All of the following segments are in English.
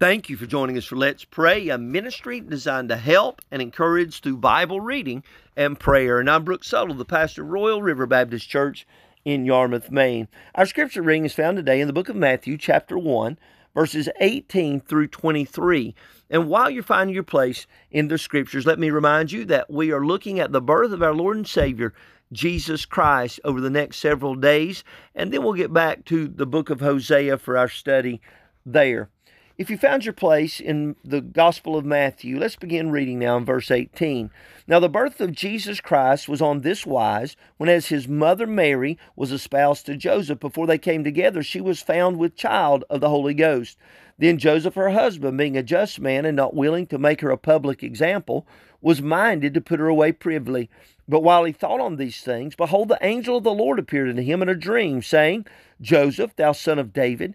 Thank you for joining us for Let's Pray, a ministry designed to help and encourage through Bible reading and prayer. And I'm Brooke Suttle, the pastor of Royal River Baptist Church in Yarmouth, Maine. Our scripture reading is found today in the book of Matthew, chapter 1, verses 18 through 23. And while you're finding your place in the scriptures, let me remind you that we are looking at the birth of our Lord and Savior, Jesus Christ, over the next several days. And then we'll get back to the book of Hosea for our study there. If you found your place in the Gospel of Matthew, let's begin reading now in verse 18. Now, the birth of Jesus Christ was on this wise when, as his mother Mary was espoused to Joseph, before they came together, she was found with child of the Holy Ghost. Then Joseph, her husband, being a just man and not willing to make her a public example, was minded to put her away privily. But while he thought on these things, behold, the angel of the Lord appeared unto him in a dream, saying, Joseph, thou son of David,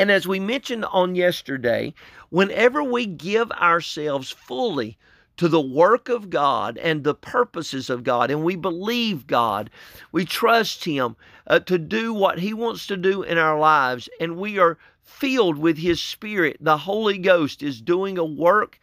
And as we mentioned on yesterday, whenever we give ourselves fully to the work of God and the purposes of God, and we believe God, we trust Him uh, to do what He wants to do in our lives, and we are filled with His Spirit, the Holy Ghost is doing a work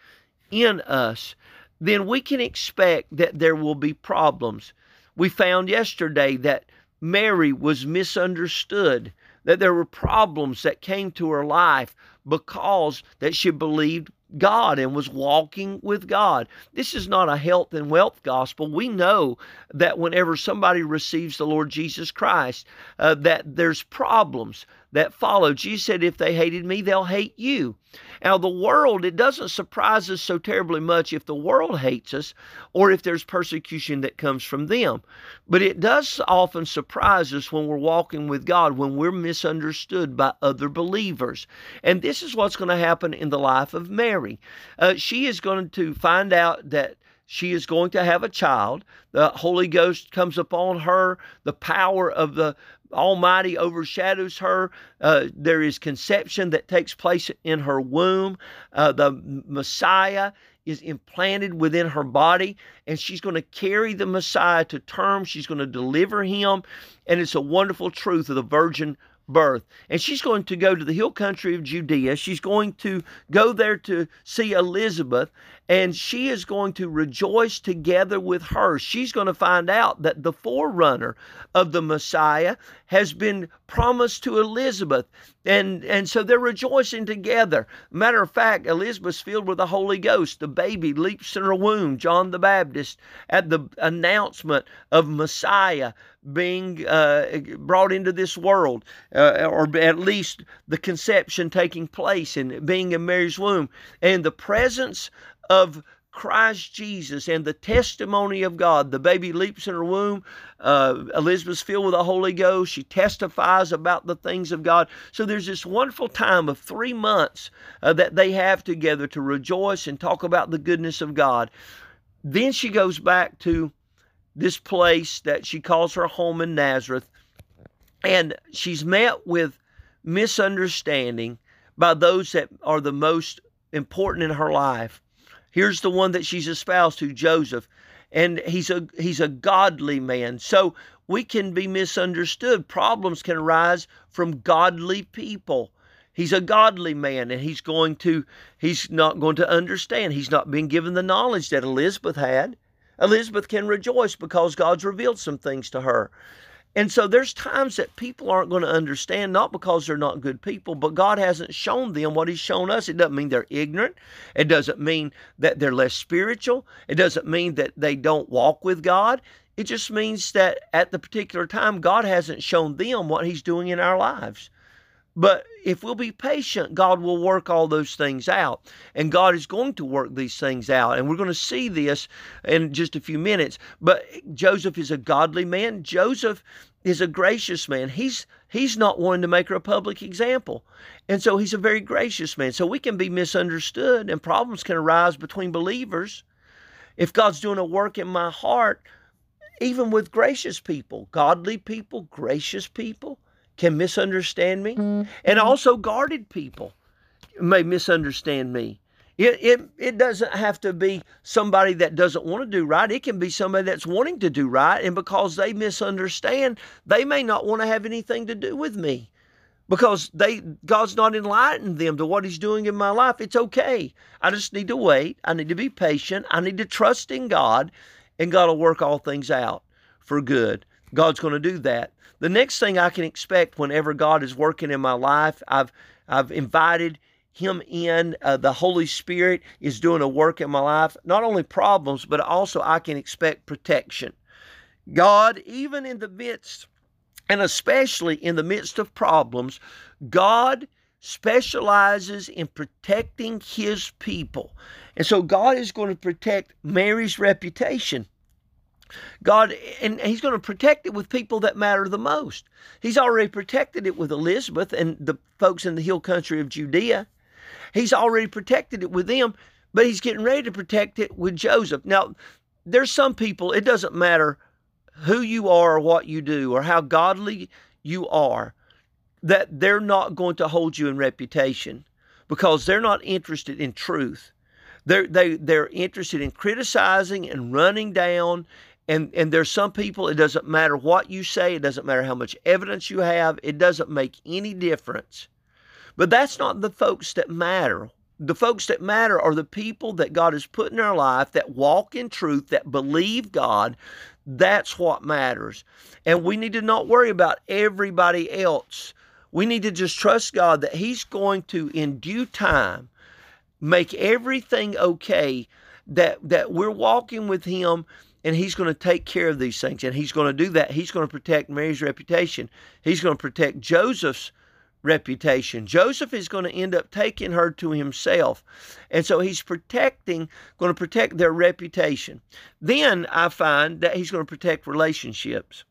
in us, then we can expect that there will be problems. We found yesterday that Mary was misunderstood that there were problems that came to her life because that she believed God and was walking with God. This is not a health and wealth gospel. We know that whenever somebody receives the Lord Jesus Christ, uh, that there's problems that follow. Jesus said, If they hated me, they'll hate you. Now, the world, it doesn't surprise us so terribly much if the world hates us or if there's persecution that comes from them. But it does often surprise us when we're walking with God, when we're misunderstood by other believers. And this is what's going to happen in the life of Mary. Uh, she is going to find out that she is going to have a child. The Holy Ghost comes upon her. The power of the Almighty overshadows her. Uh, there is conception that takes place in her womb. Uh, the Messiah is implanted within her body, and she's going to carry the Messiah to term. She's going to deliver him, and it's a wonderful truth of the virgin birth. And she's going to go to the hill country of Judea. She's going to go there to see Elizabeth, and she is going to rejoice together with her. She's going to find out that the forerunner of the Messiah has been promised to Elizabeth. And, and so they're rejoicing together. Matter of fact, Elizabeth's filled with the Holy Ghost. The baby leaps in her womb, John the Baptist, at the announcement of Messiah being uh, brought into this world, uh, or at least the conception taking place and being in Mary's womb. And the presence of Christ Jesus and the testimony of God. The baby leaps in her womb. Uh, Elizabeth's filled with the Holy Ghost. She testifies about the things of God. So there's this wonderful time of three months uh, that they have together to rejoice and talk about the goodness of God. Then she goes back to this place that she calls her home in Nazareth. And she's met with misunderstanding by those that are the most important in her life. Here's the one that she's espoused to, Joseph. And he's a he's a godly man. So we can be misunderstood. Problems can arise from godly people. He's a godly man and he's going to he's not going to understand. He's not been given the knowledge that Elizabeth had. Elizabeth can rejoice because God's revealed some things to her. And so there's times that people aren't going to understand, not because they're not good people, but God hasn't shown them what He's shown us. It doesn't mean they're ignorant. It doesn't mean that they're less spiritual. It doesn't mean that they don't walk with God. It just means that at the particular time, God hasn't shown them what He's doing in our lives. But if we'll be patient, God will work all those things out. And God is going to work these things out. And we're going to see this in just a few minutes. But Joseph is a godly man. Joseph is a gracious man. He's he's not wanting to make her a public example. And so he's a very gracious man. So we can be misunderstood and problems can arise between believers. If God's doing a work in my heart, even with gracious people, godly people, gracious people can misunderstand me. Mm-hmm. And also guarded people may misunderstand me. It, it, it doesn't have to be somebody that doesn't want to do right. It can be somebody that's wanting to do right. And because they misunderstand, they may not want to have anything to do with me because they God's not enlightened them to what He's doing in my life. It's okay. I just need to wait. I need to be patient. I need to trust in God, and God will work all things out for good. God's going to do that. The next thing I can expect whenever God is working in my life, I've I've invited him in. Uh, the Holy Spirit is doing a work in my life. Not only problems, but also I can expect protection. God, even in the midst, and especially in the midst of problems, God specializes in protecting his people. And so God is going to protect Mary's reputation. God, and He's going to protect it with people that matter the most. He's already protected it with Elizabeth and the folks in the hill country of Judea. He's already protected it with them, but he's getting ready to protect it with Joseph. Now, there's some people, it doesn't matter who you are or what you do or how godly you are, that they're not going to hold you in reputation because they're not interested in truth. They're, they, they're interested in criticizing and running down. And, and there's some people, it doesn't matter what you say, it doesn't matter how much evidence you have, it doesn't make any difference but that's not the folks that matter. The folks that matter are the people that God has put in our life that walk in truth, that believe God. That's what matters. And we need to not worry about everybody else. We need to just trust God that He's going to, in due time, make everything okay, that, that we're walking with Him and he's going to take care of these things and he's going to do that he's going to protect mary's reputation he's going to protect joseph's reputation. Joseph is going to end up taking her to himself. And so he's protecting, going to protect their reputation. Then I find that he's going to protect relationships.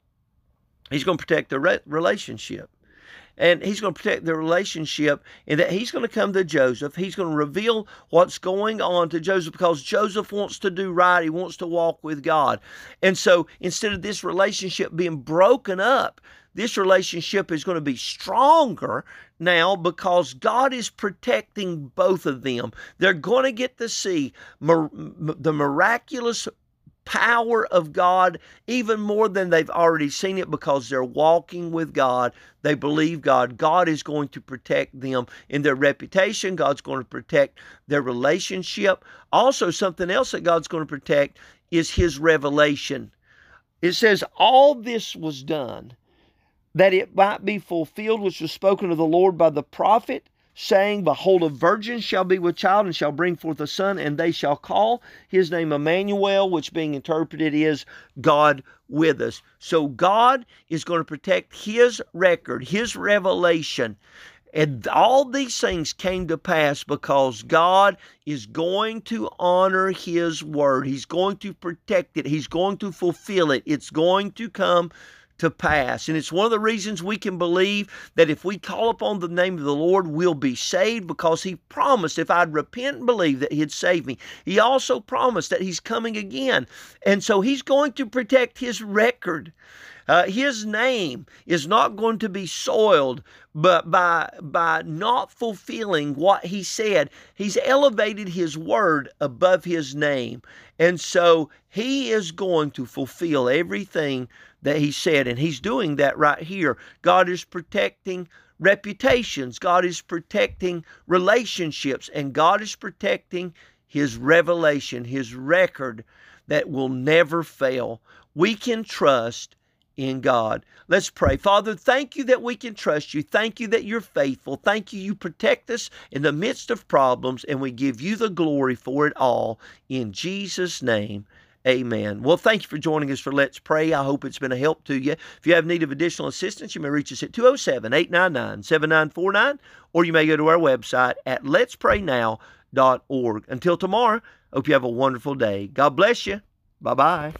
He's going to protect the re- relationship. And he's going to protect the relationship in that he's going to come to Joseph. He's going to reveal what's going on to Joseph because Joseph wants to do right. He wants to walk with God. And so instead of this relationship being broken up, this relationship is going to be stronger now because God is protecting both of them. They're going to get to see the miraculous power of God even more than they've already seen it because they're walking with God. They believe God. God is going to protect them in their reputation. God's going to protect their relationship. Also, something else that God's going to protect is His revelation. It says, All this was done that it might be fulfilled which was spoken of the Lord by the prophet, saying, Behold, a virgin shall be with child and shall bring forth a son, and they shall call his name Emmanuel, which being interpreted is God with us. So God is going to protect his record, his revelation. And all these things came to pass because God is going to honor His word. He's going to protect it. He's going to fulfill it. It's going to come to pass. And it's one of the reasons we can believe that if we call upon the name of the Lord, we'll be saved because He promised if I'd repent and believe that He'd save me. He also promised that He's coming again. And so He's going to protect His record. Uh, his name is not going to be soiled, but by by not fulfilling what he said, he's elevated his word above his name, and so he is going to fulfill everything that he said, and he's doing that right here. God is protecting reputations, God is protecting relationships, and God is protecting his revelation, his record that will never fail. We can trust in God. Let's pray. Father, thank you that we can trust you. Thank you that you're faithful. Thank you you protect us in the midst of problems, and we give you the glory for it all. In Jesus' name, Amen. Well, thank you for joining us for Let's Pray. I hope it's been a help to you. If you have need of additional assistance, you may reach us at 207 899 7949, or you may go to our website at letspraynow.org. Until tomorrow, hope you have a wonderful day. God bless you. Bye bye.